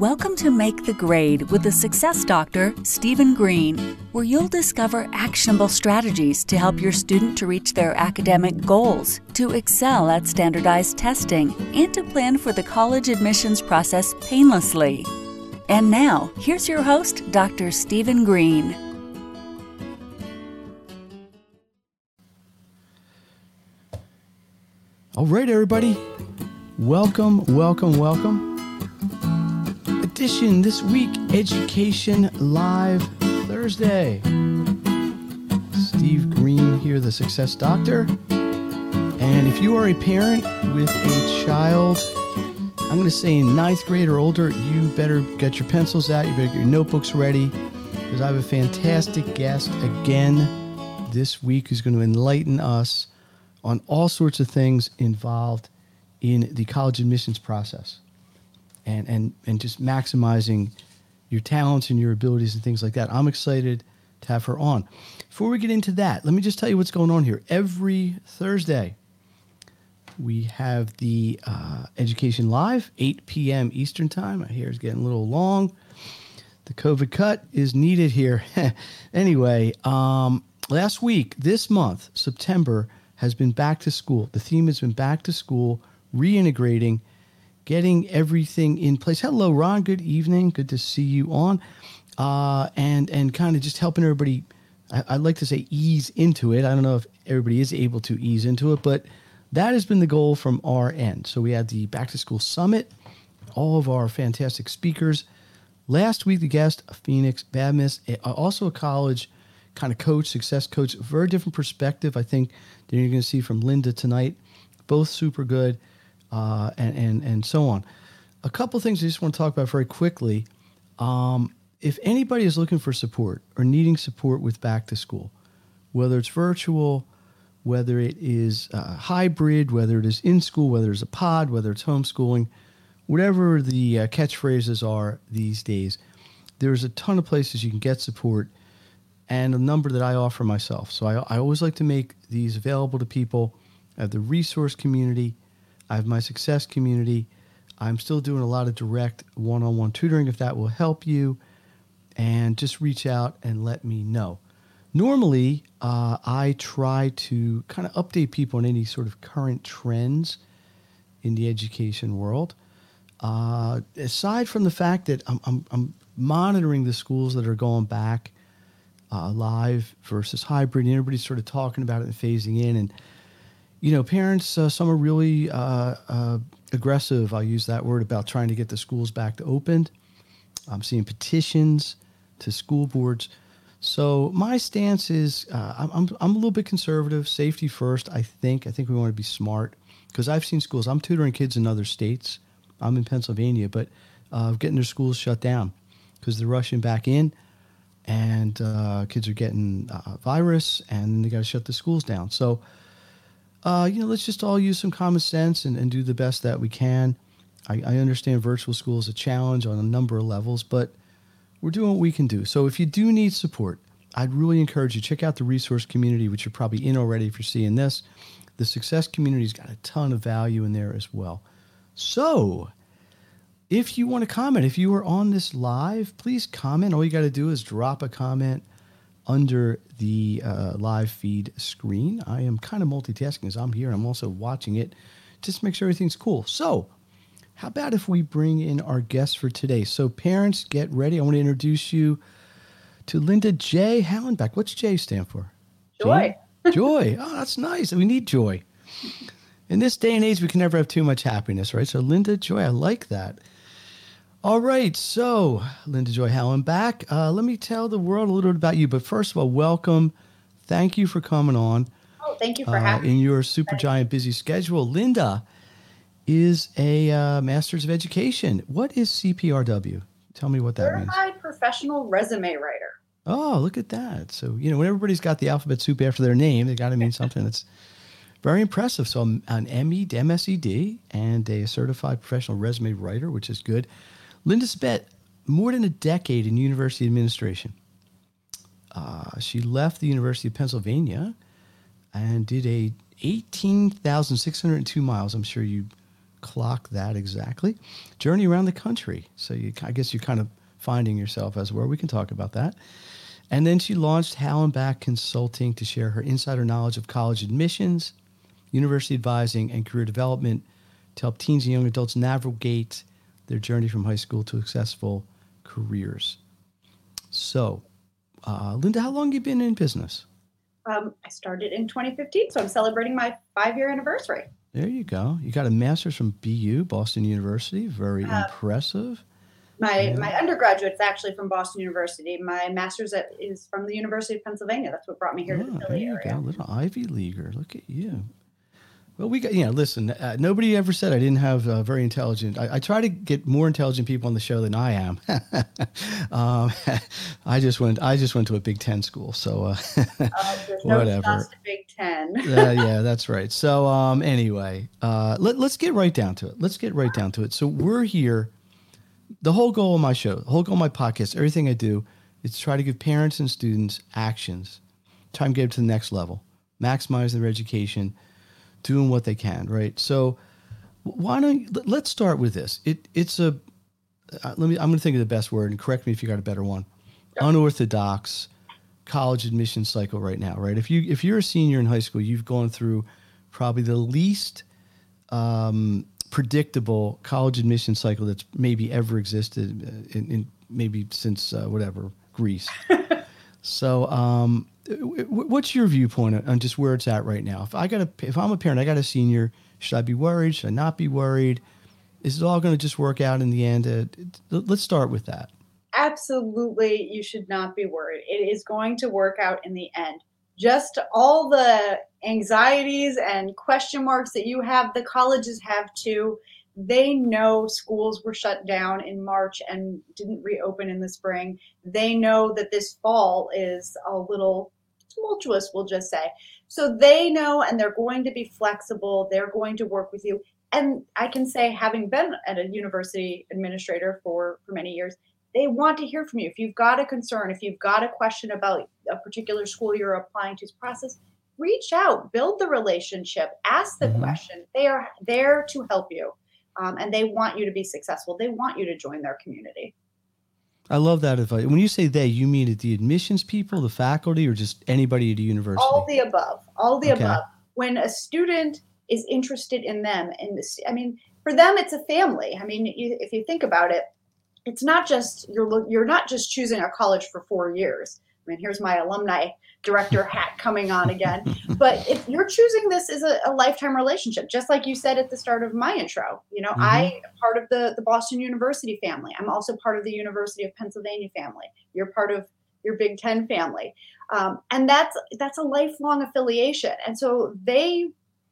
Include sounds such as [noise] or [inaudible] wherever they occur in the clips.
Welcome to Make the Grade with the Success Doctor, Stephen Green, where you'll discover actionable strategies to help your student to reach their academic goals, to excel at standardized testing, and to plan for the college admissions process painlessly. And now, here's your host, Dr. Stephen Green. All right, everybody. Welcome, welcome, welcome edition this week Education Live Thursday. Steve Green here, the Success Doctor. And if you are a parent with a child, I'm going to say in ninth grade or older, you better get your pencils out, you better get your notebooks ready, because I have a fantastic guest again this week who's going to enlighten us on all sorts of things involved in the college admissions process and and and just maximizing your talents and your abilities and things like that. I'm excited to have her on. Before we get into that, let me just tell you what's going on here. Every Thursday, we have the uh, Education Live, 8 p.m. Eastern Time. My hair is getting a little long. The COVID cut is needed here. [laughs] anyway, um, last week, this month, September, has been back to school. The theme has been back to school, reintegrating getting everything in place. Hello, Ron. Good evening. Good to see you on. Uh, and and kind of just helping everybody. I, would like to say ease into it. I don't know if everybody is able to ease into it, but that has been the goal from our end. So we had the Back to School Summit, all of our fantastic speakers. Last week, the guest, Phoenix Badmiss, also a college kind of coach, success coach, very different perspective. I think that you're going to see from Linda tonight. Both super good uh, and, and, and so on. A couple things I just want to talk about very quickly. Um, if anybody is looking for support or needing support with back to school, whether it's virtual, whether it is uh, hybrid, whether it is in school, whether it's a pod, whether it's homeschooling, whatever the uh, catchphrases are these days, there's a ton of places you can get support and a number that I offer myself. So I, I always like to make these available to people at the resource community I have my success community. I'm still doing a lot of direct one on one tutoring if that will help you. And just reach out and let me know. Normally, uh, I try to kind of update people on any sort of current trends in the education world. Uh, aside from the fact that I'm, I'm, I'm, monitoring the schools that are going back uh, live versus hybrid, and everybody's sort of talking about it and phasing in. And you know, parents, uh, some are really uh, uh, aggressive. I'll use that word about trying to get the schools back to open. I'm seeing petitions to school boards. So my stance is uh, I'm, I'm a little bit conservative, safety first. I think I think we want to be smart because I've seen schools. I'm tutoring kids in other states. I'm in Pennsylvania, but uh, getting their schools shut down because they're rushing back in, and uh, kids are getting virus, and they got to shut the schools down. So uh, you know, let's just all use some common sense and, and do the best that we can. I, I understand virtual school is a challenge on a number of levels, but we're doing what we can do. So if you do need support, I'd really encourage you check out the resource community, which you're probably in already if you're seeing this. The success community's got a ton of value in there as well. So if you want to comment, if you are on this live, please comment. All you got to do is drop a comment under the uh, live feed screen. I am kind of multitasking as I'm here and I'm also watching it just to make sure everything's cool. So, how about if we bring in our guest for today? So, parents, get ready. I want to introduce you to Linda J. Hollenback. What's J stand for? Joy. joy. Oh, that's nice. We need joy. In this day and age, we can never have too much happiness, right? So, Linda Joy, I like that. All right, so Linda Joy Hollenback. Uh, let me tell the world a little bit about you. But first of all, welcome. Thank you for coming on. Oh, thank you for uh, having me. In your super giant busy schedule, Linda is a uh, Master's of Education. What is CPRW? Tell me what that Certified means. Certified Professional Resume Writer. Oh, look at that. So, you know, when everybody's got the alphabet soup after their name, they got to mean [laughs] something that's very impressive. So, I'm an ME, MSED, and a certified professional resume writer, which is good. Linda spent more than a decade in university administration. Uh, she left the University of Pennsylvania and did a 18,602 miles. I'm sure you clock that exactly. Journey around the country. So you, I guess you're kind of finding yourself as well. We can talk about that. And then she launched Hollenback Consulting to share her insider knowledge of college admissions, university advising, and career development to help teens and young adults navigate their journey from high school to successful careers. So, uh, Linda, how long have you been in business? Um, I started in 2015, so I'm celebrating my five year anniversary. There you go. You got a master's from BU, Boston University. Very uh, impressive. My yeah. my undergraduate's actually from Boston University. My master's at, is from the University of Pennsylvania. That's what brought me here oh, to the Philly area. Go. Little Ivy Leaguer. Look at you. Well, we got, you know, listen, uh, nobody ever said I didn't have uh, very intelligent. I, I, try to get more intelligent people on the show than I am. [laughs] um, [laughs] I just went, I just went to a Big Ten school. So, uh, [laughs] uh whatever. Big Ten. yeah, that's right. So, um, anyway, uh, let, let's get right down to it. Let's get right down to it. So we're here. The whole goal of my show, the whole goal of my podcast, everything I do is to try to give parents and students actions, try and get to the next level, maximize their education, doing what they can, right? So why don't let's start with this? It it's a uh, let me I'm going to think of the best word and correct me if you got a better one. Unorthodox college admission cycle right now, right? If you if you're a senior in high school, you've gone through probably the least um, predictable college admission cycle that's maybe ever existed uh, in, in maybe since uh, whatever Greece. [laughs] so um, What's your viewpoint on just where it's at right now? If I got a, if I'm a parent, I got a senior, should I be worried? Should I not be worried? Is it all going to just work out in the end? Uh, let's start with that. Absolutely, you should not be worried. It is going to work out in the end. Just all the anxieties and question marks that you have, the colleges have too. They know schools were shut down in March and didn't reopen in the spring. They know that this fall is a little tumultuous, we'll just say. So they know and they're going to be flexible. They're going to work with you. And I can say, having been at a university administrator for, for many years, they want to hear from you. If you've got a concern, if you've got a question about a particular school you're applying to's process, reach out, build the relationship, ask the mm-hmm. question. They are there to help you. Um, and they want you to be successful. They want you to join their community. I love that advice. When you say they, you mean the admissions people, the faculty, or just anybody at a university? All the above. All the okay. above. When a student is interested in them, and I mean, for them, it's a family. I mean, you, if you think about it, it's not just you're you're not just choosing a college for four years. I mean, here's my alumni director hat coming on again. But if you're choosing this as a, a, lifetime relationship, just like you said at the start of my intro, you know, mm-hmm. I am part of the, the Boston University family. I'm also part of the University of Pennsylvania family. You're part of your Big Ten family. Um, and that's that's a lifelong affiliation. And so they,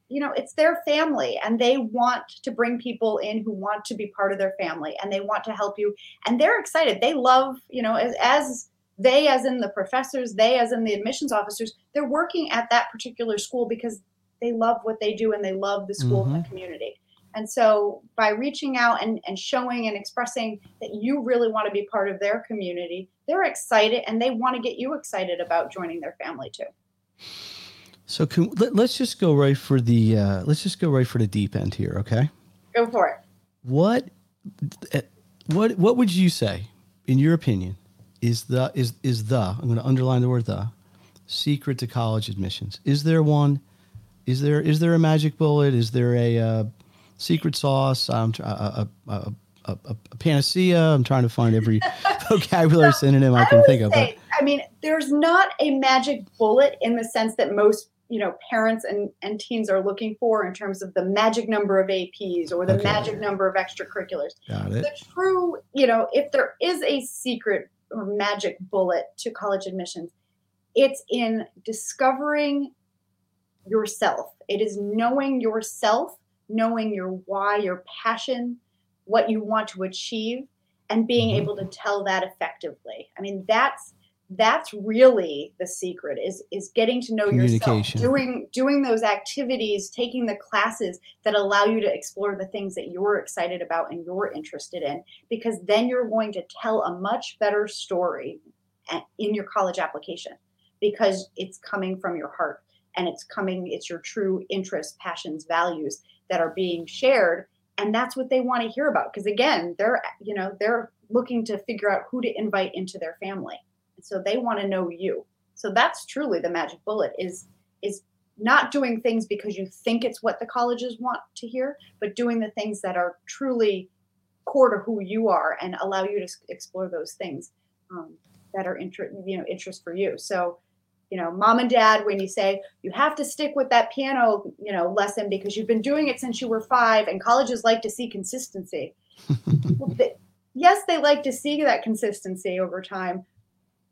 you know, it's their family and they want to bring people in who want to be part of their family and they want to help you. And they're excited. They love, you know, as, as they as in the professors they as in the admissions officers they're working at that particular school because they love what they do and they love the school mm-hmm. and the mm-hmm. community and so by reaching out and, and showing and expressing that you really want to be part of their community they're excited and they want to get you excited about joining their family too so can, let, us just go right for the uh, let's just go right for the deep end here okay go for it what eh, what what would you say in your opinion is the is is the I'm going to underline the word the secret to college admissions. Is there one? Is there is there a magic bullet? Is there a uh, secret sauce? I'm a, a, a, a, panacea. I'm trying to find every [laughs] vocabulary synonym I can I think of. Say, I mean, there's not a magic bullet in the sense that most you know parents and, and teens are looking for in terms of the magic number of APs or the okay. magic number of extracurriculars. Got it. The true, you know, if there is a secret or magic bullet to college admissions. It's in discovering yourself. It is knowing yourself, knowing your why, your passion, what you want to achieve, and being mm-hmm. able to tell that effectively. I mean, that's that's really the secret is is getting to know yourself doing doing those activities taking the classes that allow you to explore the things that you're excited about and you're interested in because then you're going to tell a much better story in your college application because it's coming from your heart and it's coming it's your true interests passions values that are being shared and that's what they want to hear about because again they're you know they're looking to figure out who to invite into their family so they want to know you. So that's truly the magic bullet is is not doing things because you think it's what the colleges want to hear but doing the things that are truly core to who you are and allow you to explore those things um, that are interest you know interest for you. So you know mom and dad when you say you have to stick with that piano you know lesson because you've been doing it since you were five and colleges like to see consistency. Well, [laughs] they, yes they like to see that consistency over time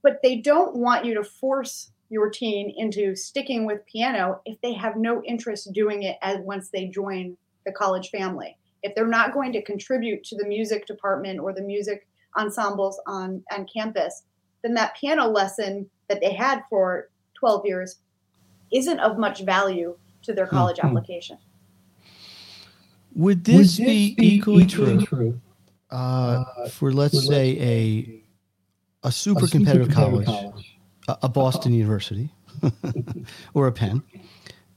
but they don't want you to force your teen into sticking with piano if they have no interest doing it as once they join the college family if they're not going to contribute to the music department or the music ensembles on on campus then that piano lesson that they had for 12 years isn't of much value to their college mm-hmm. application. Would this, Would this be, be, equally, true, true uh, for, let's, for say, let's a, a super, a super competitive, competitive, college, college. A, a, Boston uh-huh. University [laughs] or a Penn,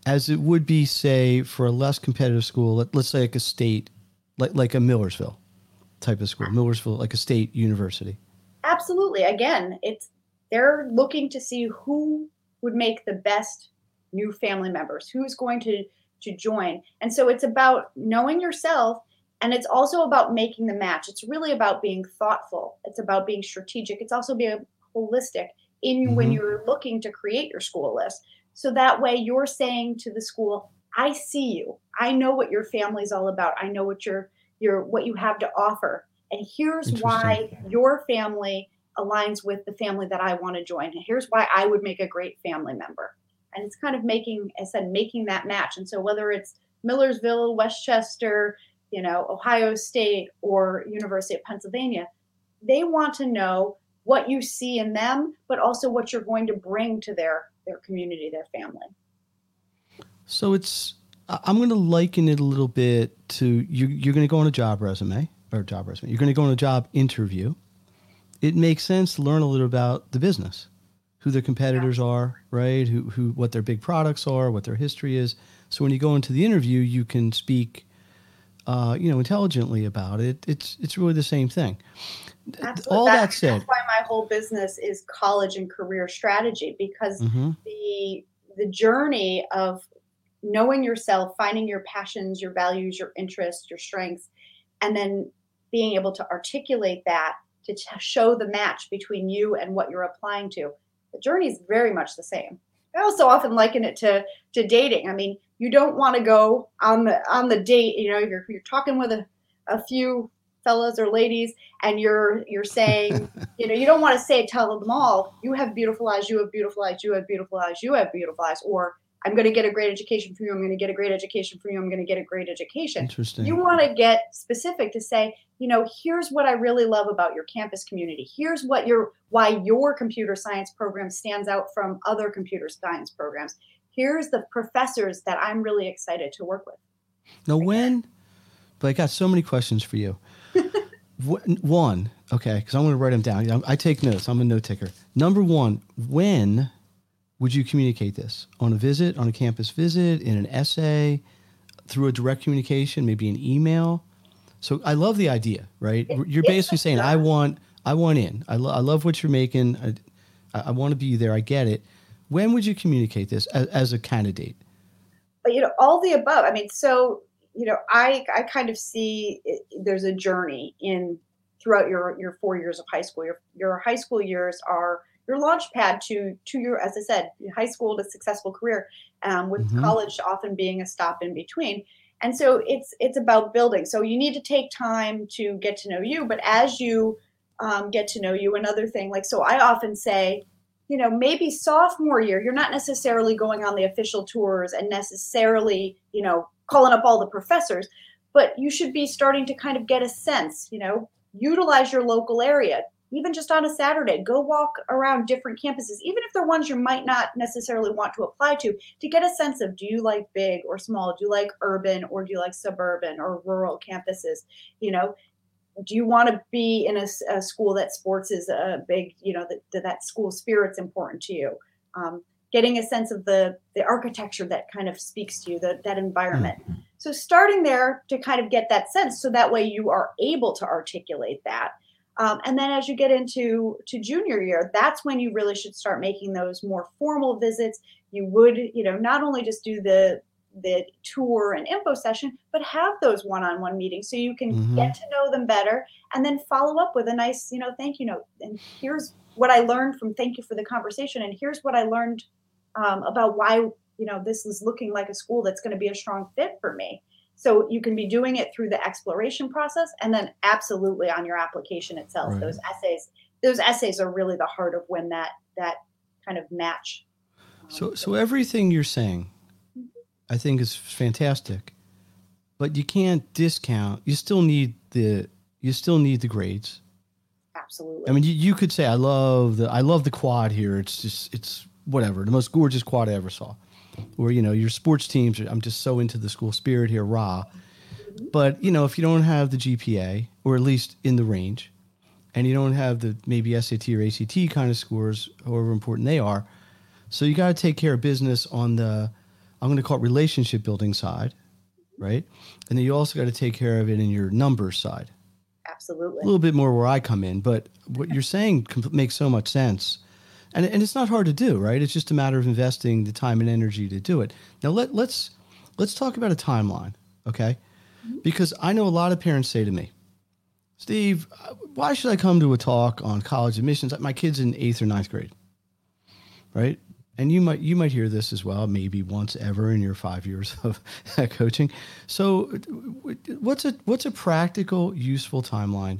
as it would be, say, for a less competitive school, let, us say like a state, like, like a Millersville type of school, Millersville, like a state university? Absolutely. Again, it's they're looking to see who would make the best new family members, who's going to to join. And so it's about knowing yourself and it's also about making the match. It's really about being thoughtful. It's about being strategic. It's also being holistic in mm-hmm. when you're looking to create your school list. So that way you're saying to the school, I see you. I know what your family's all about. I know what your your what you have to offer. And here's why your family aligns with the family that I want to join. And here's why I would make a great family member. And it's kind of making, I said, making that match. And so whether it's Millersville, West Chester, you know, Ohio State or University of Pennsylvania, they want to know what you see in them, but also what you're going to bring to their their community, their family. So it's I'm going to liken it a little bit to you. You're going to go on a job resume or job resume. You're going to go on a job interview, it makes sense to learn a little about the business, who their competitors yeah. are, right? Who, who, what their big products are, what their history is. So when you go into the interview, you can speak, uh, you know, intelligently about it. It's it's really the same thing. Absolutely. All that, that, said, that's why my whole business is college and career strategy because mm-hmm. the the journey of knowing yourself, finding your passions, your values, your interests, your strengths, and then being able to articulate that to t- show the match between you and what you're applying to. The journey is very much the same. I also often liken it to to dating. I mean, you don't want to go on the on the date. You know, you're you're talking with a, a few fellas or ladies, and you're you're saying, [laughs] you know, you don't want to say tell them all. You have beautiful eyes. You have beautiful eyes. You have beautiful eyes. You have beautiful eyes. Or I'm going to get a great education for you. I'm going to get a great education for you. I'm going to get a great education. Interesting. You want to get specific to say, you know, here's what I really love about your campus community. Here's what your why your computer science program stands out from other computer science programs. Here's the professors that I'm really excited to work with. Now, when, but I got so many questions for you. [laughs] one, okay, because I'm going to write them down. I take notes. I'm a note taker. Number one, when would you communicate this on a visit, on a campus visit, in an essay, through a direct communication, maybe an email? So I love the idea, right? You're basically saying, I want, I want in. I, lo- I love what you're making. I, I want to be there. I get it. When would you communicate this as, as a candidate? You know, all the above. I mean, so you know, I I kind of see it, there's a journey in throughout your your four years of high school. Your your high school years are your launch pad to to your as i said high school to successful career um, with mm-hmm. college often being a stop in between and so it's it's about building so you need to take time to get to know you but as you um, get to know you another thing like so i often say you know maybe sophomore year you're not necessarily going on the official tours and necessarily you know calling up all the professors but you should be starting to kind of get a sense you know utilize your local area even just on a Saturday, go walk around different campuses, even if they're ones you might not necessarily want to apply to, to get a sense of do you like big or small? Do you like urban or do you like suburban or rural campuses? You know, do you want to be in a, a school that sports is a big, you know, that that school spirit's important to you? Um, getting a sense of the the architecture that kind of speaks to you, the, that environment. Mm-hmm. So starting there to kind of get that sense, so that way you are able to articulate that. Um, and then as you get into to junior year, that's when you really should start making those more formal visits. You would, you know, not only just do the the tour and info session, but have those one-on-one meetings so you can mm-hmm. get to know them better and then follow up with a nice, you know, thank you note. And here's what I learned from thank you for the conversation. And here's what I learned um, about why, you know, this is looking like a school that's going to be a strong fit for me. So you can be doing it through the exploration process and then absolutely on your application itself. Right. Those essays, those essays are really the heart of when that that kind of match. Um, so so everything you're saying. I think is fantastic. But you can't discount. You still need the you still need the grades. Absolutely. I mean, you, you could say I love the I love the quad here. It's just it's whatever the most gorgeous quad I ever saw or you know your sports teams i'm just so into the school spirit here rah but you know if you don't have the gpa or at least in the range and you don't have the maybe sat or act kind of scores however important they are so you got to take care of business on the i'm going to call it relationship building side right and then you also got to take care of it in your numbers side absolutely a little bit more where i come in but what you're saying makes so much sense and, and it's not hard to do, right? It's just a matter of investing the time and energy to do it. Now let let's let's talk about a timeline, okay? Mm-hmm. Because I know a lot of parents say to me, Steve, why should I come to a talk on college admissions? My kid's in eighth or ninth grade, right? And you might you might hear this as well, maybe once ever in your five years [laughs] of coaching. So, what's a what's a practical, useful timeline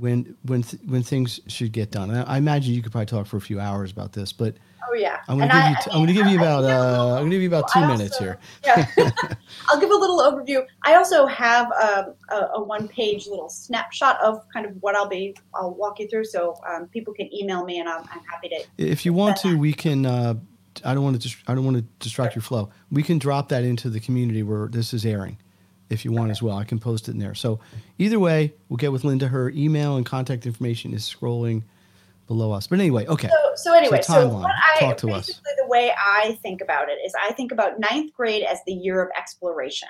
when when th- when things should get done. I, I, imagine you could probably talk for a few hours about this, but oh yeah, I'm gonna give you t- I, am gonna give you about uh, I'm gonna give you about two minutes here. [laughs] yeah, [laughs] I'll give a little overview. I also have um, a, a one page little snapshot of kind of what I'll be I'll walk you through, so um, people can email me, and I'm, I'm happy to. If you want to, that. we can. Uh, I don't want to. Dis- I don't want to distract sure. your flow. We can drop that into the community where this is airing if you want okay. as well. I can post it in there. So either way, we'll get with Linda. Her email and contact information is scrolling below us. But anyway, okay. So, so anyway, so, timeline. what I, Talk to basically us. the way I think about it is I think about ninth grade as the year of exploration.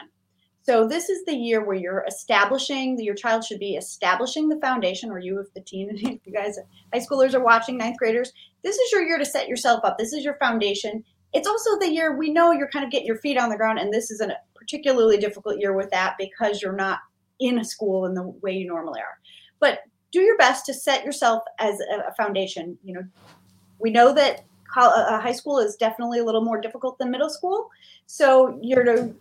So this is the year where you're establishing your child should be establishing the foundation, or you, if the teen, [laughs] you guys, high schoolers are watching, ninth graders, this is your year to set yourself up. This is your foundation. It's also the year we know you're kind of getting your feet on the ground, and this is a particularly difficult year with that because you're not in a school in the way you normally are. But do your best to set yourself as a foundation. You know, we know that high school is definitely a little more difficult than middle school. So you're to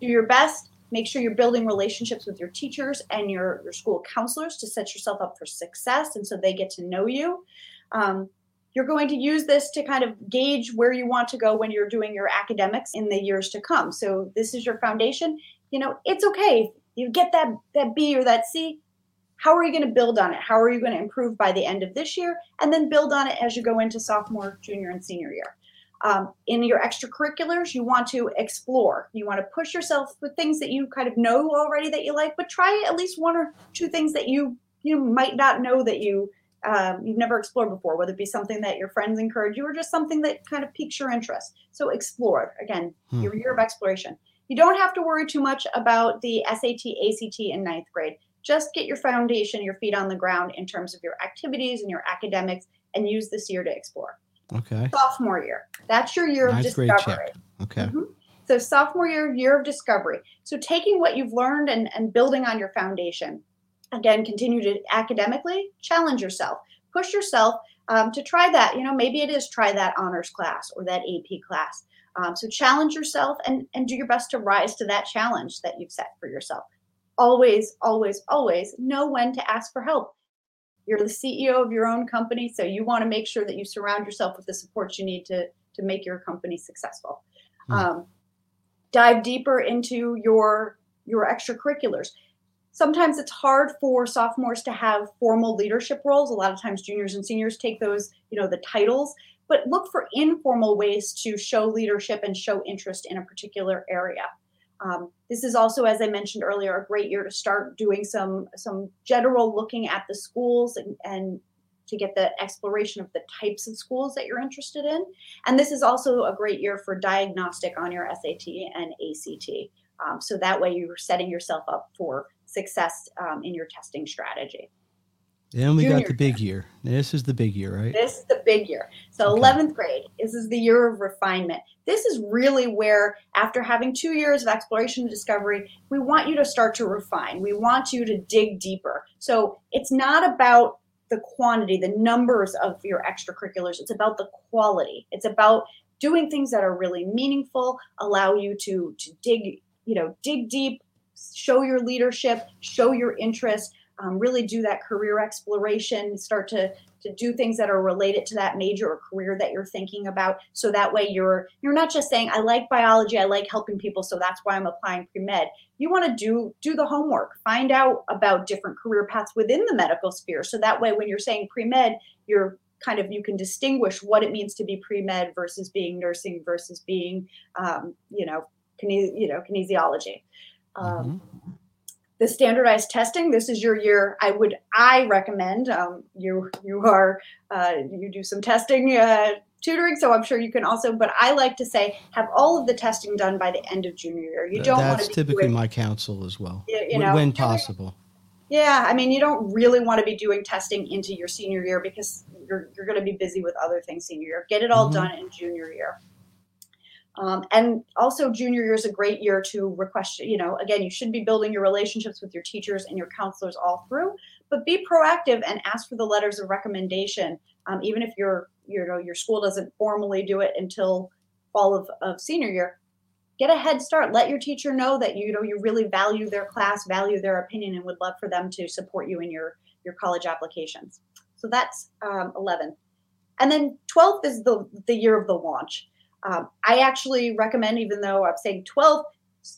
do your best. Make sure you're building relationships with your teachers and your, your school counselors to set yourself up for success and so they get to know you. Um, you're going to use this to kind of gauge where you want to go when you're doing your academics in the years to come. So this is your foundation. You know, it's okay. You get that that B or that C. How are you going to build on it? How are you going to improve by the end of this year? And then build on it as you go into sophomore, junior, and senior year. Um, in your extracurriculars, you want to explore. You want to push yourself with things that you kind of know already that you like, but try at least one or two things that you you might not know that you um, you've never explored before, whether it be something that your friends encourage you or just something that kind of piques your interest. So explore again, hmm. your year of exploration. You don't have to worry too much about the SAT, ACT in ninth grade. Just get your foundation, your feet on the ground in terms of your activities and your academics, and use this year to explore. Okay. Sophomore year. That's your year ninth of discovery. Okay. Mm-hmm. So sophomore year, year of discovery. So taking what you've learned and, and building on your foundation again continue to academically challenge yourself. Push yourself um, to try that you know maybe it is try that honors class or that ap class. Um, so challenge yourself and and do your best to rise to that challenge that you've set for yourself. Always always always know when to ask for help. You're the ceo of your own company so you want to make sure that you surround yourself with the support you need to to make your company successful. Mm. um, dive deeper into your your extracurriculars sometimes it's hard for sophomores to have formal leadership roles. A lot of times juniors and seniors take those you know the titles. But look for informal ways to show leadership and show interest in a particular area. Um, this is also as i mentioned earlier a great year to start doing some some general looking at the schools and, and to get the exploration of the types of schools that you're interested in. And this is also a great year for diagnostic on your sat and act Um, so that way you're setting yourself up for success um, in your testing strategy. Then we Junior got the big year. This is the big year, right? This is the big year. So okay. 11th grade, this is the year of refinement. This is really where, after having two years of exploration and discovery, we want you to start to refine. We want you to dig deeper. So it's not about the quantity, the numbers of your extracurriculars. It's about the quality. It's about doing things that are really meaningful, allow you to to dig, you know, dig deep, show your leadership, show your interest, um, really do that career exploration, start to to do things that are related to that major or career that you're thinking about. So that way you're you're not just saying I like biology, I like helping people, so that's why I'm applying pre med. You want to do do the homework, find out about different career paths within the medical sphere. So that way when you're saying pre med, you're kind of you can distinguish what it means to be pre med versus being nursing versus being um, you know kine- you know kinesiology. Um, mm-hmm. the standardized testing this is your year i would i recommend um, you you are uh, you do some testing uh, tutoring so i'm sure you can also but i like to say have all of the testing done by the end of junior year. You don't that's typically doing, my counsel as well you, you know, when possible. yeah i mean you don't really want to be doing testing into your senior year because you're, you're going to be busy with other things senior year. Get it all mm-hmm. done in junior year um, and also, junior year is a great year to request, you know, again, you should be building your relationships with your teachers and your counselors all through, but be proactive and ask for the letters of recommendation. Um, even if your, you know, your school doesn't formally do it until fall of, of senior year, get a head start. Let your teacher know that, you know, you really value their class, value their opinion, and would love for them to support you in your, your college applications. So that's um, 11. And then 12th is the, the year of the launch. Um, I actually recommend, even though I'm saying 12th,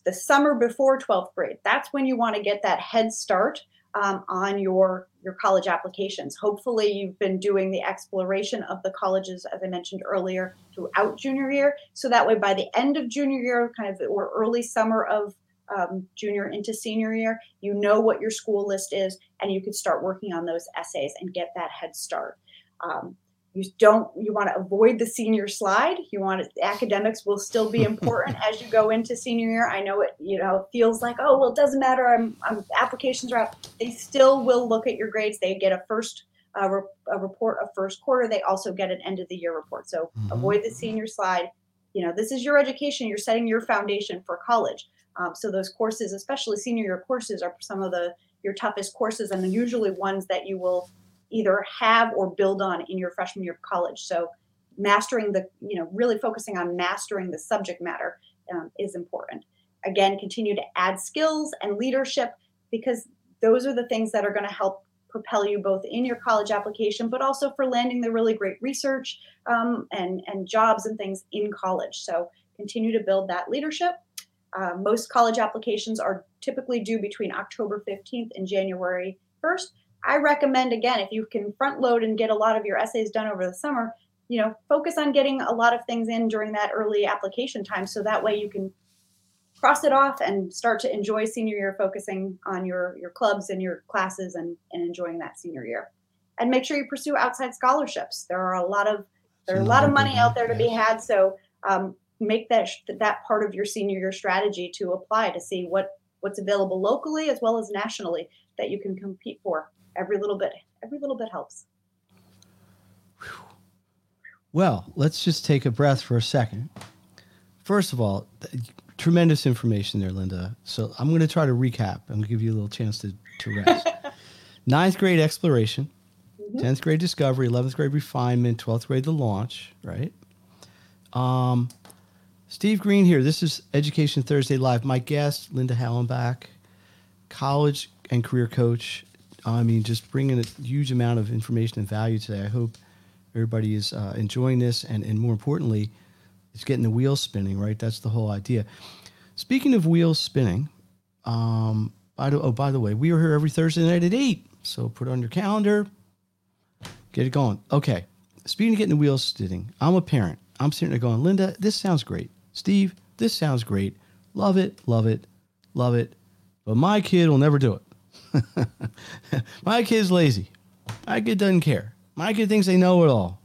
the summer before 12th grade. That's when you want to get that head start um, on your your college applications. Hopefully, you've been doing the exploration of the colleges, as I mentioned earlier, throughout junior year. So that way, by the end of junior year, kind of or early summer of um, junior into senior year, you know what your school list is, and you can start working on those essays and get that head start. Um, you don't you want to avoid the senior slide. You want to, academics will still be [laughs] important as you go into senior year. I know it you know feels like oh well it doesn't matter. I'm, I'm applications are out. They still will look at your grades. They get a first uh, re- a report of first quarter. They also get an end of the year report. So mm-hmm. avoid the senior slide. You know this is your education. You're setting your foundation for college. Um, so those courses especially senior year courses are some of the your toughest courses and usually ones that you will either have or build on in your freshman year of college. So mastering the, you know, really focusing on mastering the subject matter um, is important. Again, continue to add skills and leadership because those are the things that are going to help propel you both in your college application, but also for landing the really great research um, and, and jobs and things in college. So continue to build that leadership. Uh, most college applications are typically due between October 15th and January 1st. I recommend again if you can front load and get a lot of your essays done over the summer, you know, focus on getting a lot of things in during that early application time so that way you can cross it off and start to enjoy senior year focusing on your your clubs and your classes and, and enjoying that senior year. And make sure you pursue outside scholarships. There are a lot of there's a lot of money out there to be had, so um, make that that part of your senior year strategy to apply to see what what's available locally as well as nationally that you can compete for every little bit every little bit helps. Well let's just take a breath for a second. First of all tremendous information there linda. So i'm going to try to recap i'm going to give you a little chance to, to rest. [laughs] Ninth grade exploration mm-hmm. 10th grade discovery 11th grade refinement 12th grade the launch right? Um, steve green here. This is education thursday live. My guest linda Hollenback college and career coach I mean, just bringing a huge amount of information and value today. I hope everybody is uh, enjoying this, and, and more importantly, it's getting the wheels spinning, right? That's the whole idea. Speaking of wheels spinning, um, by the, oh, by the way, we are here every Thursday night at 8. So put it on your calendar, get it going. Okay. Speaking of getting the wheels spinning, I'm a parent. I'm sitting there going, Linda, this sounds great. Steve, this sounds great. Love it, love it, love it. But my kid will never do it. [laughs] My kid's lazy. My kid doesn't care. My kid thinks they know it all.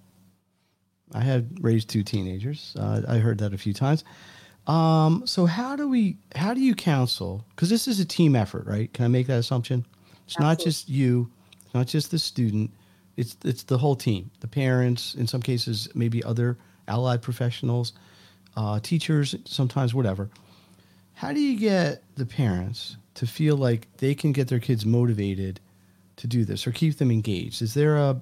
I had raised two teenagers. Uh, I heard that a few times. Um, so how do we how do you counsel? Because this is a team effort, right? Can I make that assumption? It's Absolutely. not just you, it's not just the student. It's it's the whole team, the parents, in some cases, maybe other allied professionals, uh, teachers, sometimes whatever. How do you get the parents to feel like they can get their kids motivated to do this or keep them engaged? Is there a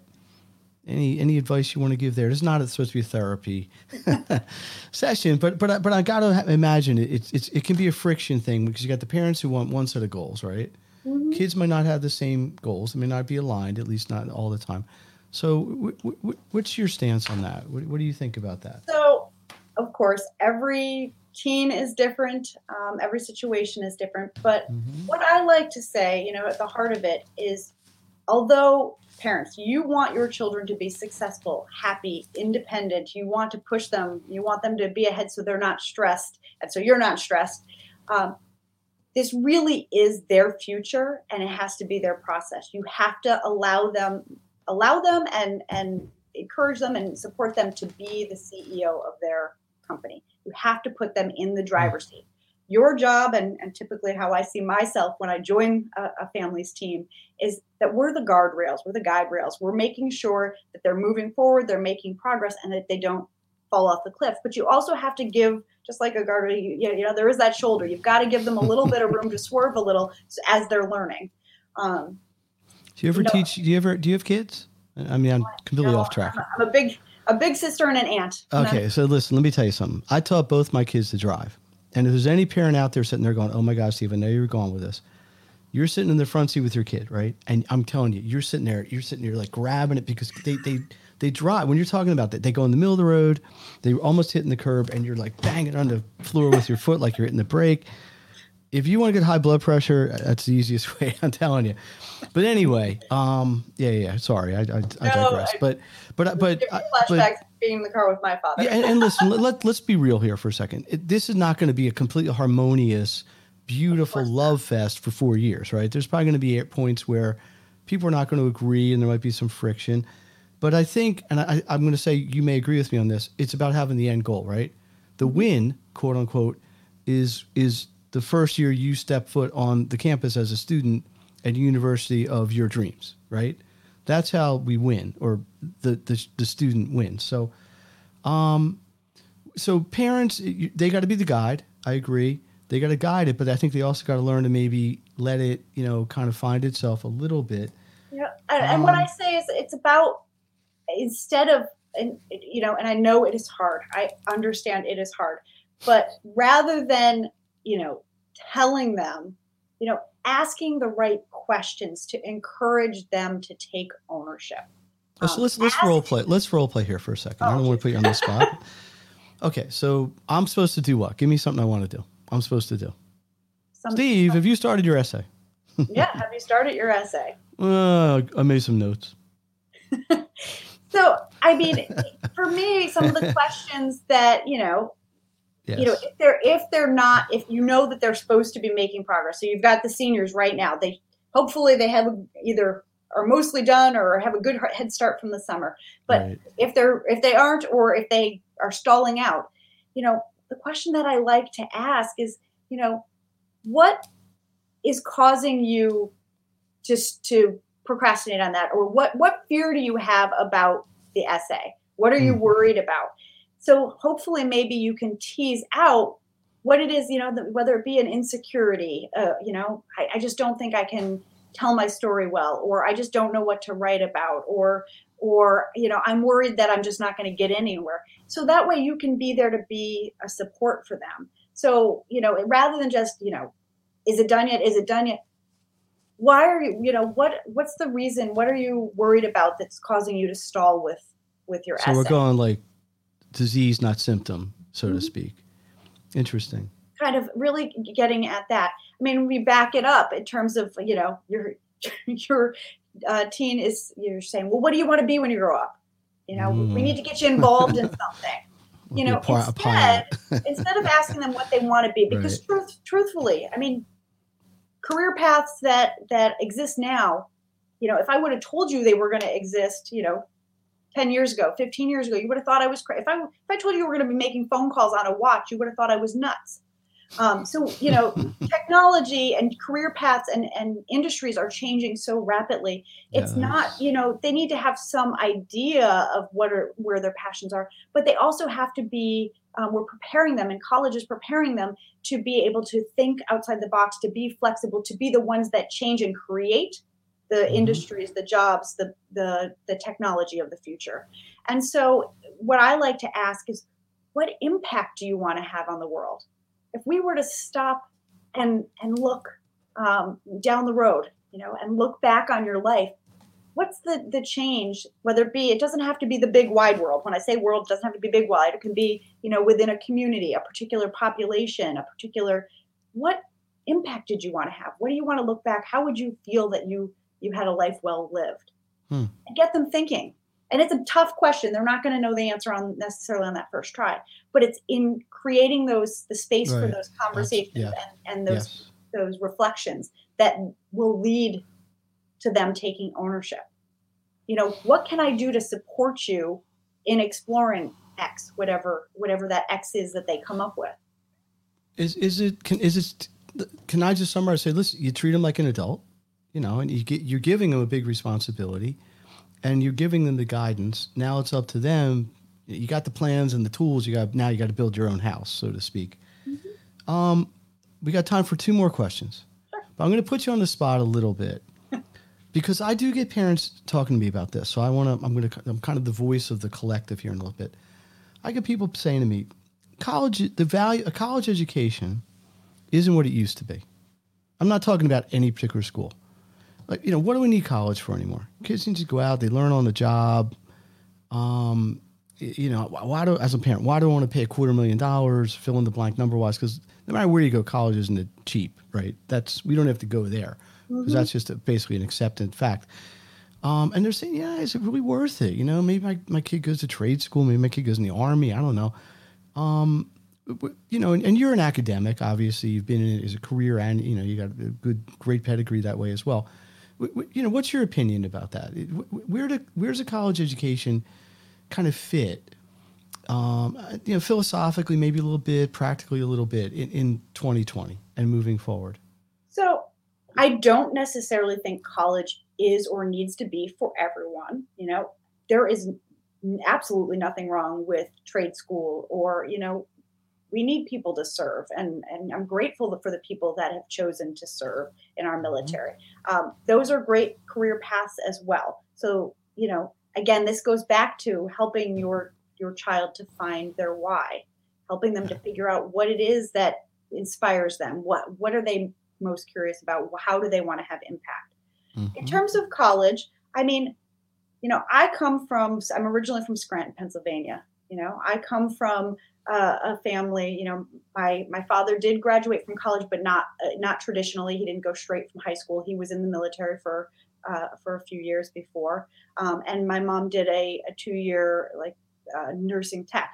any any advice you want to give there? It's not supposed to be a therapy [laughs] session, but but but I got to imagine it. It's, it's it can be a friction thing because you got the parents who want one set of goals, right? Mm-hmm. Kids might not have the same goals. They may not be aligned, at least not all the time. So, w- w- what's your stance on that? What, what, do you think about that? So, of course, every teen is different. Um, every situation is different. But mm-hmm. what I like to say, you know, at the heart of it is, although parents, you want your children to be successful, happy, independent. You want to push them. You want them to be ahead so they're not stressed, and so you're not stressed. Um, this really is their future and it has to be their process you have to allow them allow them and and encourage them and support them to be the ceo of their company you have to put them in the driver's seat your job and, and typically how i see myself when i join a, a family's team is that we're the guardrails we're the guide rails we're making sure that they're moving forward they're making progress and that they don't fall off the cliff but you also have to give just like a guard, you, you know, there is that shoulder. You've got to give them a little bit of room to swerve a little as they're learning. Um, do you ever you know, teach? Do you ever? Do you have kids? I mean, I'm completely off track. I'm a big, a big sister and an aunt. Okay, so listen, let me tell you something. I taught both my kids to drive, and if there's any parent out there sitting there going, "Oh my gosh, Steve, I know you're going with this," you're sitting in the front seat with your kid, right? And I'm telling you, you're sitting there, you're sitting there like grabbing it because they they they drive when you're talking about that. They go in the middle of the road, they're almost hitting the curb, and you're like banging on the floor with your foot like you're hitting the brake. If you want to get high blood pressure, that's the easiest [laughs] way. I'm telling you. But anyway, um, yeah, yeah. Sorry, I, I, I digress. but, but, but, flashbacks being in the car with my father. Yeah, and, and listen, let, let's be real here for a second. It, this is not going to be a completely harmonious, beautiful love fest for four years, right? There's probably going to be points where people are not going to agree, and there might be some friction. But I think, and I, I'm going to say you may agree with me on this. It's about having the end goal, right? The mm-hmm. win, quote unquote, is is the first year you step foot on the campus as a student at a university of your dreams, right? That's how we win, or the the, the student wins. So, um, so parents, they got to be the guide. I agree. They got to guide it, but I think they also got to learn to maybe let it, you know, kind of find itself a little bit. Yeah, and, and what I um, say is, it's about instead of and you know and i know it is hard i understand it is hard but rather than you know telling them you know asking the right questions to encourage them to take ownership. Um, so let's let's role play let's role play here for a second. Oh, i don't want to put you on the spot. [laughs] Okay so i'm supposed to do what? Give me something i want to do. I'm supposed to do. Some, steve have you started your essay? [laughs] Yeah have you started your essay? Uh, i made some notes. [laughs] So, I mean, for me, some of the questions that, you know, yes. you know, if they're if they're not if you know that they're supposed to be making progress. So you've got the seniors right now. They hopefully they have either are mostly done or have a good head start from the summer. But right. if they're if they aren't or if they are stalling out, you know, the question that I like to ask is, you know, what is causing you just to procrastinate on that or what what fear do you have about the essay what are you hmm. worried about so hopefully maybe you can tease out what it is you know whether it be an insecurity uh, you know I, I just don't think i can tell my story well or i just don't know what to write about or or you know i'm worried that i'm just not going to get anywhere. So that way you can be there to be a support for them. So you know rather than just you know is it done yet? Is it done yet? Why are you you know what what's the reason what are you worried about that's causing you to stall with with your so essay? we're going like disease not symptom so mm-hmm. to speak interesting kind of really getting at that i mean we back it up in terms of you know your [laughs] your uh, teen is you're saying well what do you want to be when you grow up you know mm. we need to get you involved in something [laughs] you know instead [laughs] instead of asking them what they want to be because right. truth, truthfully i mean career paths that that exist now you know if i would have told you they were going to exist you know 10 years ago, 15 years ago, you would have thought I was crazy. If I, if I told you you were going to be making phone calls on a watch, you would have thought I was nuts. Um, so, you know, [laughs] technology and career paths and, and industries are changing so rapidly. It's yes. not, you know, they need to have some idea of what are where their passions are, but they also have to be, um, we're preparing them and colleges preparing them to be able to think outside the box, to be flexible, to be the ones that change and create the mm-hmm. industries, the jobs, the, the the technology of the future. And so what I like to ask is what impact do you want to have on the world? If we were to stop and and look um, down the road, you know, and look back on your life, what's the the change? Whether it be, it doesn't have to be the big wide world. When I say world, it doesn't have to be big wide. It can be, you know, within a community, a particular population, a particular. What impact did you want to have? What do you want to look back? How would you feel that you you had a life well lived. Hmm. And get them thinking. And it's a tough question. They're not going to know the answer on necessarily on that first try, but it's in creating those the space right. for those conversations yeah. and, and, those yes. those reflections that will lead to them taking ownership. You know, what can I do to support you in exploring X, whatever whatever that X is that they come up with? Is is it can is it can I just summarize? Say, listen, you treat them like an adult you know, and you get, you're giving them a big responsibility and you're giving them the guidance. Now it's up to them. You got the plans and the tools. You got now you got to build your own house, so to speak. Mm-hmm. Um, we got time for two more questions, but I'm going to put you on the spot a little bit [laughs] because I do get parents talking to me about this. So I want to. I'm going to. I'm kind of the voice of the collective here in a little bit. I get people saying to me, college, the value, a college education, isn't what it used to be. I'm not talking about any particular school like you know what do we need college for anymore? Kids need to go out, they learn on the job. Um, you know, why do as a parent, why do I want to pay a quarter million dollars, fill in the blank number wise? Because no matter where you go, college isn't cheap, right? That's we don't have to go there because mm-hmm. that's just a, basically an accepted fact. Um, and they're saying, yeah, is it really worth it? You know, maybe my, my kid goes to trade school, maybe my kid goes in the army. I don't know. Um, you know, and, and, you're an academic. Obviously, you've been in it as a career, and you know, you got a good, great pedigree that way as well you know, what's your opinion about that? Where do where's a college education kind of fit? Um, you know, philosophically, maybe a little bit, practically a little bit in, in 2020 and moving forward. So, I don't necessarily think college is or needs to be for everyone. You know, there is absolutely nothing wrong with trade school or you know we need people to serve and and i'm grateful for the people that have chosen to serve in our mm-hmm. military. Um, those are great career paths as well. So you know again this goes back to helping your your child to find their why helping them to figure out what it is that inspires them what what are they most curious about how do they want to have impact? Mm-hmm. in terms of college i mean you know i come from i'm originally from scranton pennsylvania you know? I come from a family. You know, my my father did graduate from college, but not uh, not traditionally. He didn't go straight from high school. He was in the military for uh, for a few years before, um, and my mom did a, a two year like uh, nursing tech.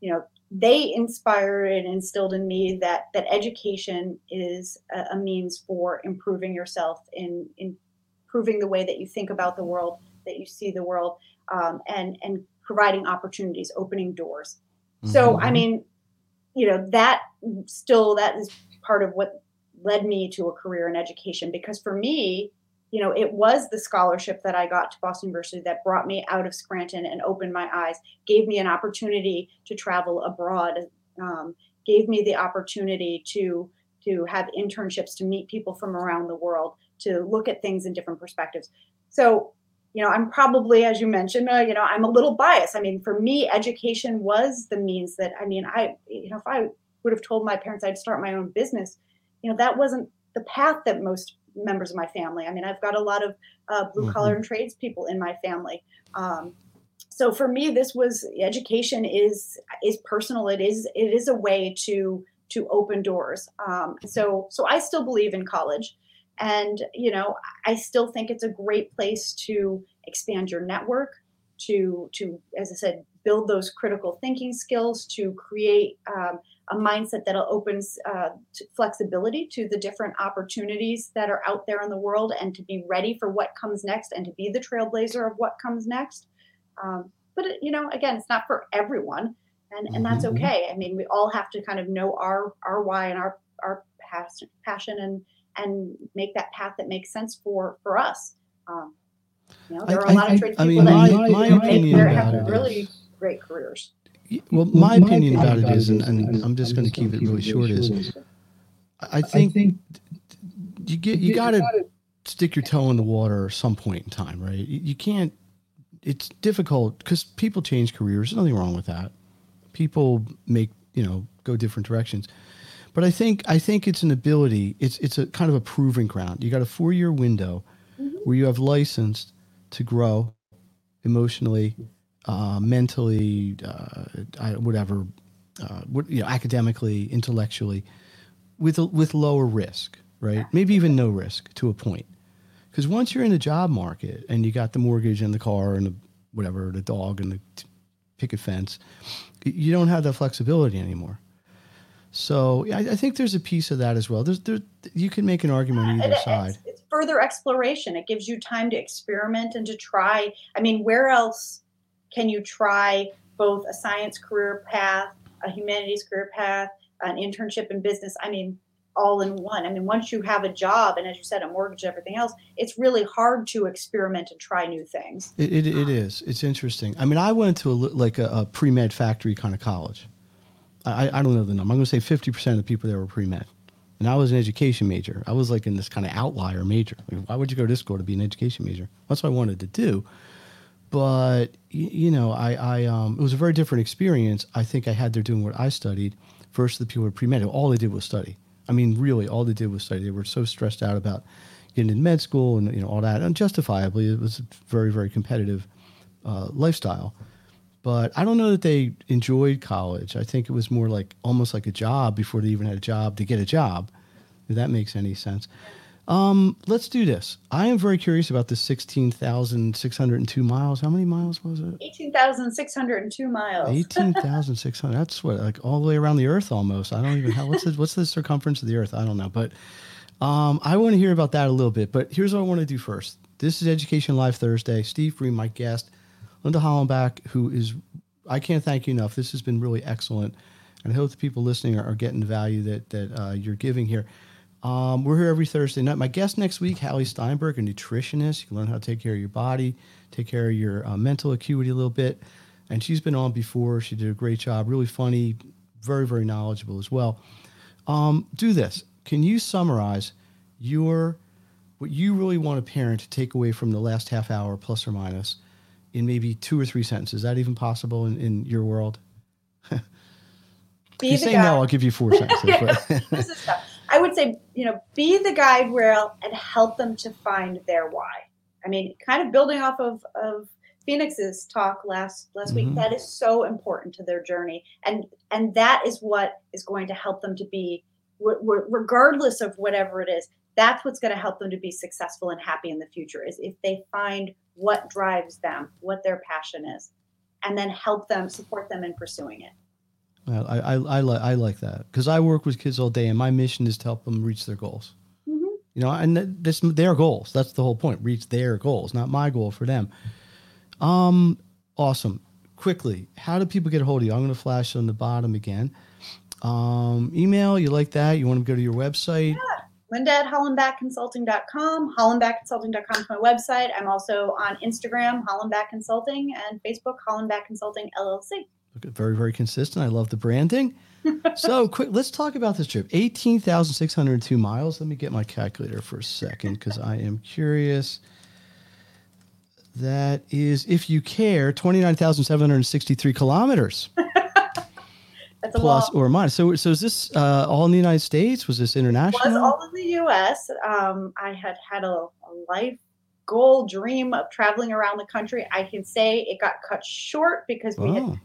You know, they inspired and instilled in me that that education is a, a means for improving yourself in in improving the way that you think about the world, that you see the world, um, and and providing opportunities, opening doors. So, mm-hmm. I mean, you know, that still that is part of what led me to a career in education because for me, you know, it was the scholarship that I got to Boston University that brought me out of Scranton and opened my eyes, gave me an opportunity to travel abroad, um, gave me the opportunity to to have internships, to meet people from around the world, to look at things in different perspectives. So you know, I'm probably, as you mentioned, uh, you know, I'm a little biased. I mean, for me, education was the means that, I mean, I, you know, if I would have told my parents I'd start my own business, you know, that wasn't the path that most members of my family. I mean, I've got a lot of uh, blue collar mm-hmm. and trades people in my family. Um, so for me, this was education is is personal. It is it is a way to to open doors. Um, so so I still believe in college. And, you know, I still think it's a great place to expand your network, to, to as I said, build those critical thinking skills, to create um, a mindset that opens uh, to flexibility to the different opportunities that are out there in the world and to be ready for what comes next and to be the trailblazer of what comes next. Um, but it, you know, again, it's not for everyone, and and that's Mhm. okay. I mean, we all have to kind of know our our why and our our passion, passion, and and make that path that makes sense for for us. Um, you know, there are a I- lot I- of I tradespeople mean, that my- my opinion their- about have it really is- great careers. Well, my opinion about it is, and, and I'm just going to keep it really short, is I think you get you got to stick your toe in the water at some point in time, right? You, you can't. It's difficult because people change careers. There's nothing wrong with that. People make you know go different directions, but I think I think it's an ability. It's it's a kind of a proving ground. You got a four year window mm-hmm. where you have licensed to grow emotionally, uh, mentally, uh, whatever, uh, you know, academically, intellectually, with with lower risk, right? Maybe even no risk to a point. Because once you're in the job market and you got the mortgage and the car and the whatever, the dog and the picket fence, you don't have that flexibility anymore. So I, I think there's a piece of that as well. There's there you can make an argument on either side. Further exploration. It gives you time to experiment and to try. I mean, where else can you try both a science career path, a humanities career path, an internship in business? I mean, all in one. I mean, once you have a job and, as you said, a mortgage, and everything else, it's really hard to experiment and try new things. It, it, it is. It's interesting. I mean, I went to a, like a, a pre med factory kind of college. I, I don't know the number. I'm going to say 50% of the people there were pre med. And I was an education major. I was like in this kind of outlier major. Mean, why would you go to this school to be an education major? That's what I wanted to do. But, you know, I, I um, it was a very different experience. I think I had there doing what I studied versus the people who were pre med. All they did was study. I mean, really, all they did was study. They were so stressed out about getting in med school and you know all that, and justifiably, it was a very, very competitive uh, lifestyle. But I don't know that they enjoyed college. I think it was more like almost like a job before they even had a job to get a job. If that makes any sense. Um, let's do this. I am very curious about the sixteen thousand six hundred and two miles. How many miles was it? 18,602 miles. Eighteen thousand six hundred. That's what, like all the way around the Earth, almost. I don't even. How, what's the what's the circumference of the Earth? I don't know, but um, I want to hear about that a little bit. But here's what I want to do first. This is Education Live Thursday. Steve Green, my guest, Linda Hollenback, who is. I can't thank you enough. This has been really excellent, and I hope the people listening are, are getting the value that that uh, you're giving here. Um, we're here every Thursday night. My guest next week, Hallie Steinberg, a nutritionist. You can learn how to take care of your body, take care of your uh, mental acuity a little bit. And she's been on before. She did a great job. Really funny, very, very knowledgeable as well. Um, do this. Can you summarize your what you really want a parent to take away from the last half hour, plus or minus, in maybe two or three sentences? Is that even possible in, in your world? If you say guy. no, I'll give you four [laughs] sentences. This is tough. I would say, you know, be the guide rail and help them to find their why. I mean, kind of building off of, of Phoenix's talk last last Mhm. week, that is so important to their journey, and and that is what is going to help them to be, w- w- regardless of whatever it is. That's what's going to help them to be successful and happy in the future. Is if they find what drives them, what their passion is, and then help them support them in pursuing it. Well, I, I, I, li- I like that because I work with kids all day, and my mission is to help them reach their goals. Mhm. You know, and th- this their goals. That's the whole point. Reach their goals, not my goal for them. Um, awesome. Quickly, how do people get a hold of you? I'm going to flash on the bottom again. Um, email, you like that? You want to go to your website? Linda at hollenbackconsulting.com. Hollenbackconsulting.com is my website. I'm also on Instagram, Hollenback Consulting, and Facebook, Hollenback Consulting LLC. Very, very consistent. I love the branding. [laughs] so, quick, let's talk about this trip. 18,602 miles. Let me get my calculator for a second because I am curious. That is, if you care, 29,763 kilometers [laughs] plus or minus. So, so is this uh, all in the United States? Was this international? was all in the U.S. Um, I had had a, a life goal, dream of traveling around the country. I can say it got cut short because we had Oh,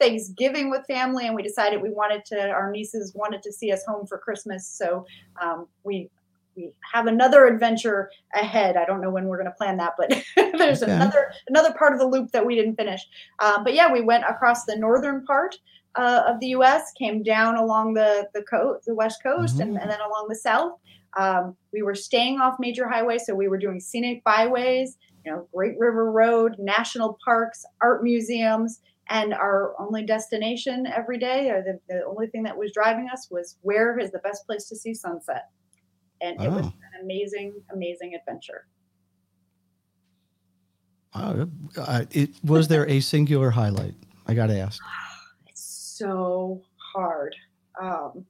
Thanksgiving with family, and we decided we wanted to. Our nieces wanted to see us home for Christmas, so um, we we have another adventure ahead. I don't know when we're going to plan that, but [laughs] there's Okay. another another part of the loop that we didn't finish. Um, but yeah, we went across the northern part uh, of the U.S., came down along the the coast, the west coast, and, Mhm. and then along the south. Um, we were staying off major highways, so we were doing scenic byways. You know, Great River Road, national parks, art museums, and our only destination every day, or the, the only thing that was driving us was where is the best place to see sunset. And it was Oh. an amazing, amazing adventure. Oh, uh, it was there a singular highlight? I got to ask. So hard. Um,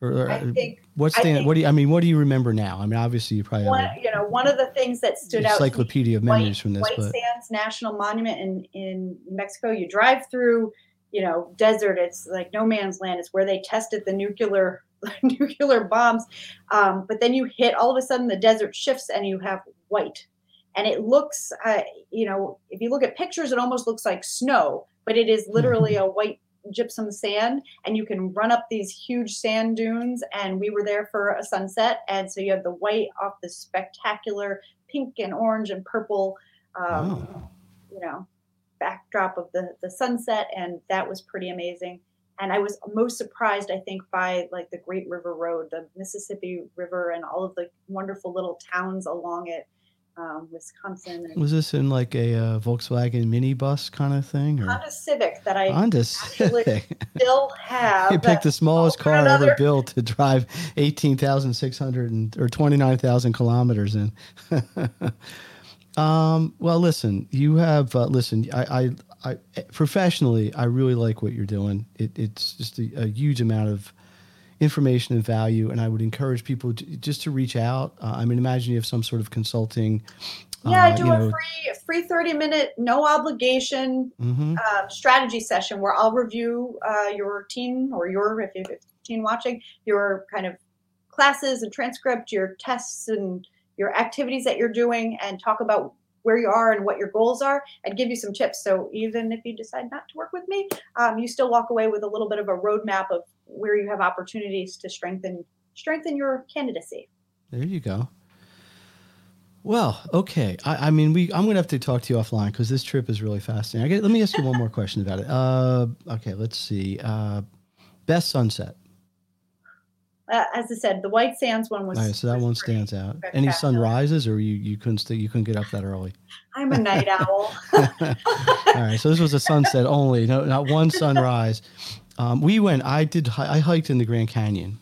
Or, or, I think what's the what do you, I mean? What do you remember now? I mean, obviously you probably one, have you know, one of the things that stood out encyclopedia of White- memories from this, White but Sands National Monument in in Mexico. You drive through, you know, desert. It's like no man's land. It's where they tested the nuclear [laughs] nuclear bombs. Um, but then you hit all of a sudden the desert shifts and you have white, and it looks, uh, you know, if you look at pictures, it almost looks like snow, but it is literally [laughs] a white gypsum sand and you can run up these huge sand dunes and we were there for a sunset and so you have the white off the spectacular pink and orange and purple um, Oh. you know backdrop of the the sunset and that was pretty amazing and i was most surprised i think by like the great river road the mississippi river and all of the wonderful little towns along it um, wisconsin and was this in like a uh, Volkswagen minibus kind of thing, or honda civic that i Honda actually Civic? [laughs] still have You picked the smallest car another- ever built to drive 18,600 or 29,000 kilometers in. [laughs] um, well, listen, you have, uh, listen, I, I, I, professionally, I really like what you're doing. It, it's just a, a huge amount of information and value. And I would encourage people j- just to reach out. Uh, I mean, imagine you have some sort of consulting. yeah i uh, do a know- free a free 30 minute no obligation Mhm. uh, strategy session where I'll review uh, your teen or your if you have a teen watching your kind of classes and transcript, your tests and your activities that you're doing, and talk about where you are and what your goals are, and give you some tips. So even if you decide not to work with me, um, you still walk away with a little bit of a roadmap of where you have opportunities to strengthen strengthen your candidacy. There you go. Well, okay. I, I mean, we. I'm going to have to talk to you offline because this trip is really fascinating. I get, let me ask you one more question about it. Uh, okay, let's see. Uh, best sunset. Uh, as I said, the White Sands one was. All right, so that one stands out. Any sunrises, or you you couldn't stay, you couldn't get up that early. I'm a night [laughs] owl. All right, so this was a sunset only, no, not one sunrise. Um, we went. I did. I hiked in the Grand Canyon,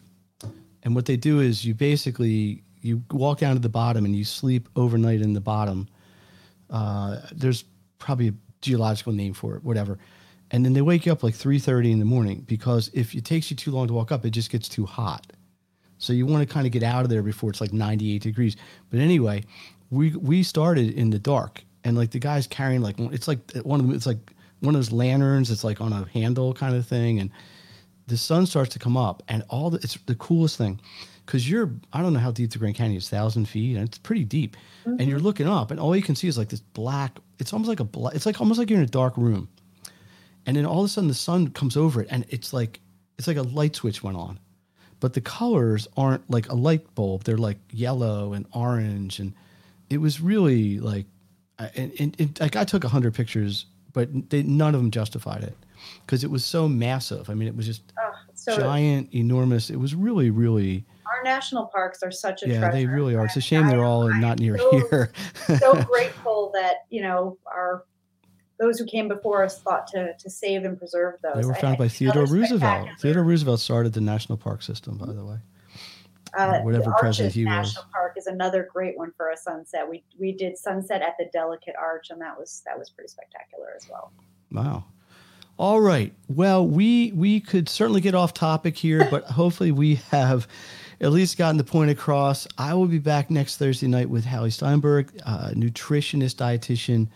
and what they do is you basically you walk down to the bottom and you sleep overnight in the bottom. Uh, there's probably a geological name for it, whatever. And then they wake you up like 3:30 in the morning because if it takes you too long to walk up, it just gets too hot. So you want to kind of get out of there before it's like 98 degrees. But anyway, we we started in the dark, and like the guy's carrying like it's like one of them. It's like one of those lanterns. It's like on a handle kind of thing, and the sun starts to come up, and all the it's the coolest thing because you're I don't know how deep the Grand Canyon is, thousand feet, and it's pretty deep, and you're mm-hmm. looking up, and all you can see is like this black. It's almost like a black. It's like almost like you're in a dark room, and then all of a sudden the sun comes over it, and it's like it's like a light switch went on but the colors aren't like a light bulb. They're like yellow and orange, and it was really like, I- and, and, and like I took a hundred pictures, but they, none of them justified it because it was so massive. I mean, it was just Oh, so giant, enormous. It was really, really, our national parks are such a yeah, treasure. they really are. It's a shame they're all I not near so- here. so [laughs] grateful that you know our those who came before us thought to to save and preserve those. They were founded by Theodore Roosevelt. Theodore Roosevelt started the national park system, by the way. uh, whatever the president he was. National Park is another great one for a sunset. We we did sunset at the Delicate Arch, and that was that was pretty spectacular as well. Wow. All right. Well, we we could certainly get off topic here, [laughs] but hopefully we have at least gotten the point across. I will be back next Thursday night with Hallie Steinberg, uh, nutritionist, dietitian,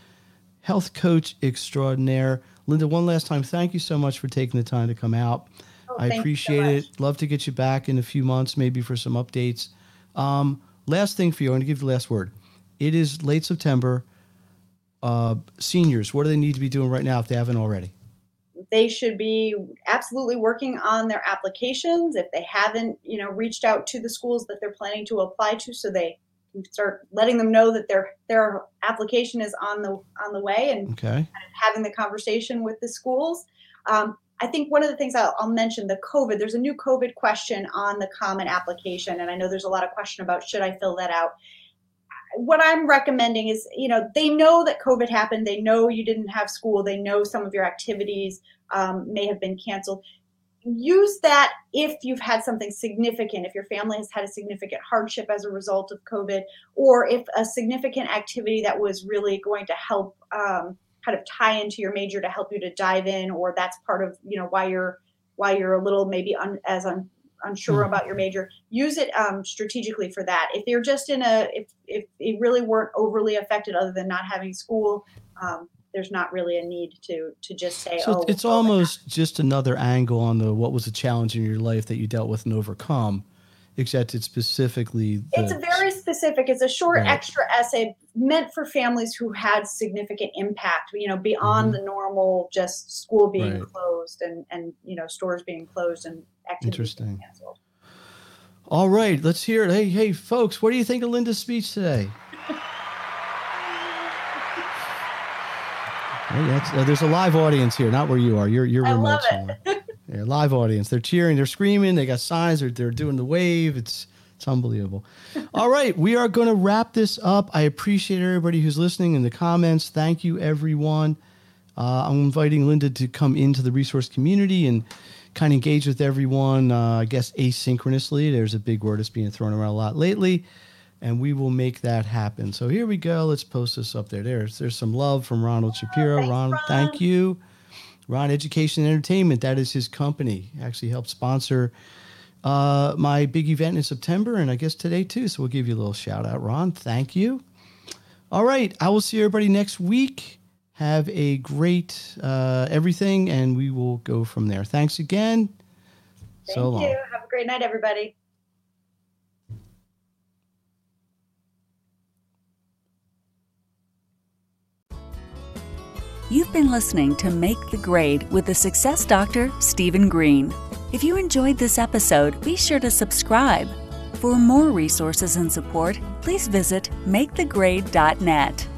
health coach extraordinaire. Linda, one last time, thank you so much for taking the time to come out. Oh, I you so appreciate it. Love to get you back in a few months, maybe for some updates. Um, last thing for you, I'm going to give you the last word. It is late September. Uh, seniors, what do they need to be doing right now if they haven't already? they should be absolutely working on their applications if they haven't you know reached out to the schools that they're planning to apply to so they can start letting them know that their their application is on the on the way and Okay. having the conversation with the schools um, i think one of the things I'll, I'll mention the covid there's a new covid question on the common application and i know there's a lot of question about should i fill that out what I'm recommending is, you know, they know that COVID happened. They know you didn't have school. They know some of your activities um, may have been canceled. Use that if you've had something significant, if your family has had a significant hardship as a result of COVID, or if a significant activity that was really going to help um, kind of tie into your major to help you to dive in, or that's part of, you know, why you're why you're a little maybe un, as un, unsure mm. about your major, use it um, strategically for that. If you're just in a, if, if it really weren't overly affected other than not having school, um, there's not really a need to to just say, so oh, it's almost just another angle on the what was a challenge in your life that you dealt with and overcome except it's specifically the, it's very specific it's a short right. extra essay meant for families who had significant impact you know beyond mm-hmm. the normal just school being right. closed and and you know stores being closed and activities being canceled all right let's hear it hey hey folks what do you think of linda's speech today Hey, uh, there's a live audience here, not where you are. You're you're remote somewhere. Yeah, live audience. They're cheering, they're screaming, they got signs, they're, they're doing the wave. It's it's unbelievable. [laughs] All right, we are going to wrap this up. I appreciate everybody who's listening in the comments. Thank you, everyone. Uh, I'm inviting Linda to come into the resource community and kind of engage with everyone, uh, I guess asynchronously. There's a big word that's being thrown around a lot lately, and we will make that happen. So here we go. Let's post this up there. There's, there's some love from Ronald Shapiro. Thanks, Ron, Ron, thank you. Ron Education and Entertainment, that is his company. Actually helped sponsor uh, my big event in September and I guess today too. So we'll give you a little shout out, Ron. Thank you. All right. I will see everybody next week. Have a great uh, everything, and we will go from there. Thanks again. Thank so long. you. Have a great night, everybody. You've been listening to Make the Grade with the Success Doctor, Stephen Green. If you enjoyed this episode, be sure to subscribe. For more resources and support, please visit makethegrade.net.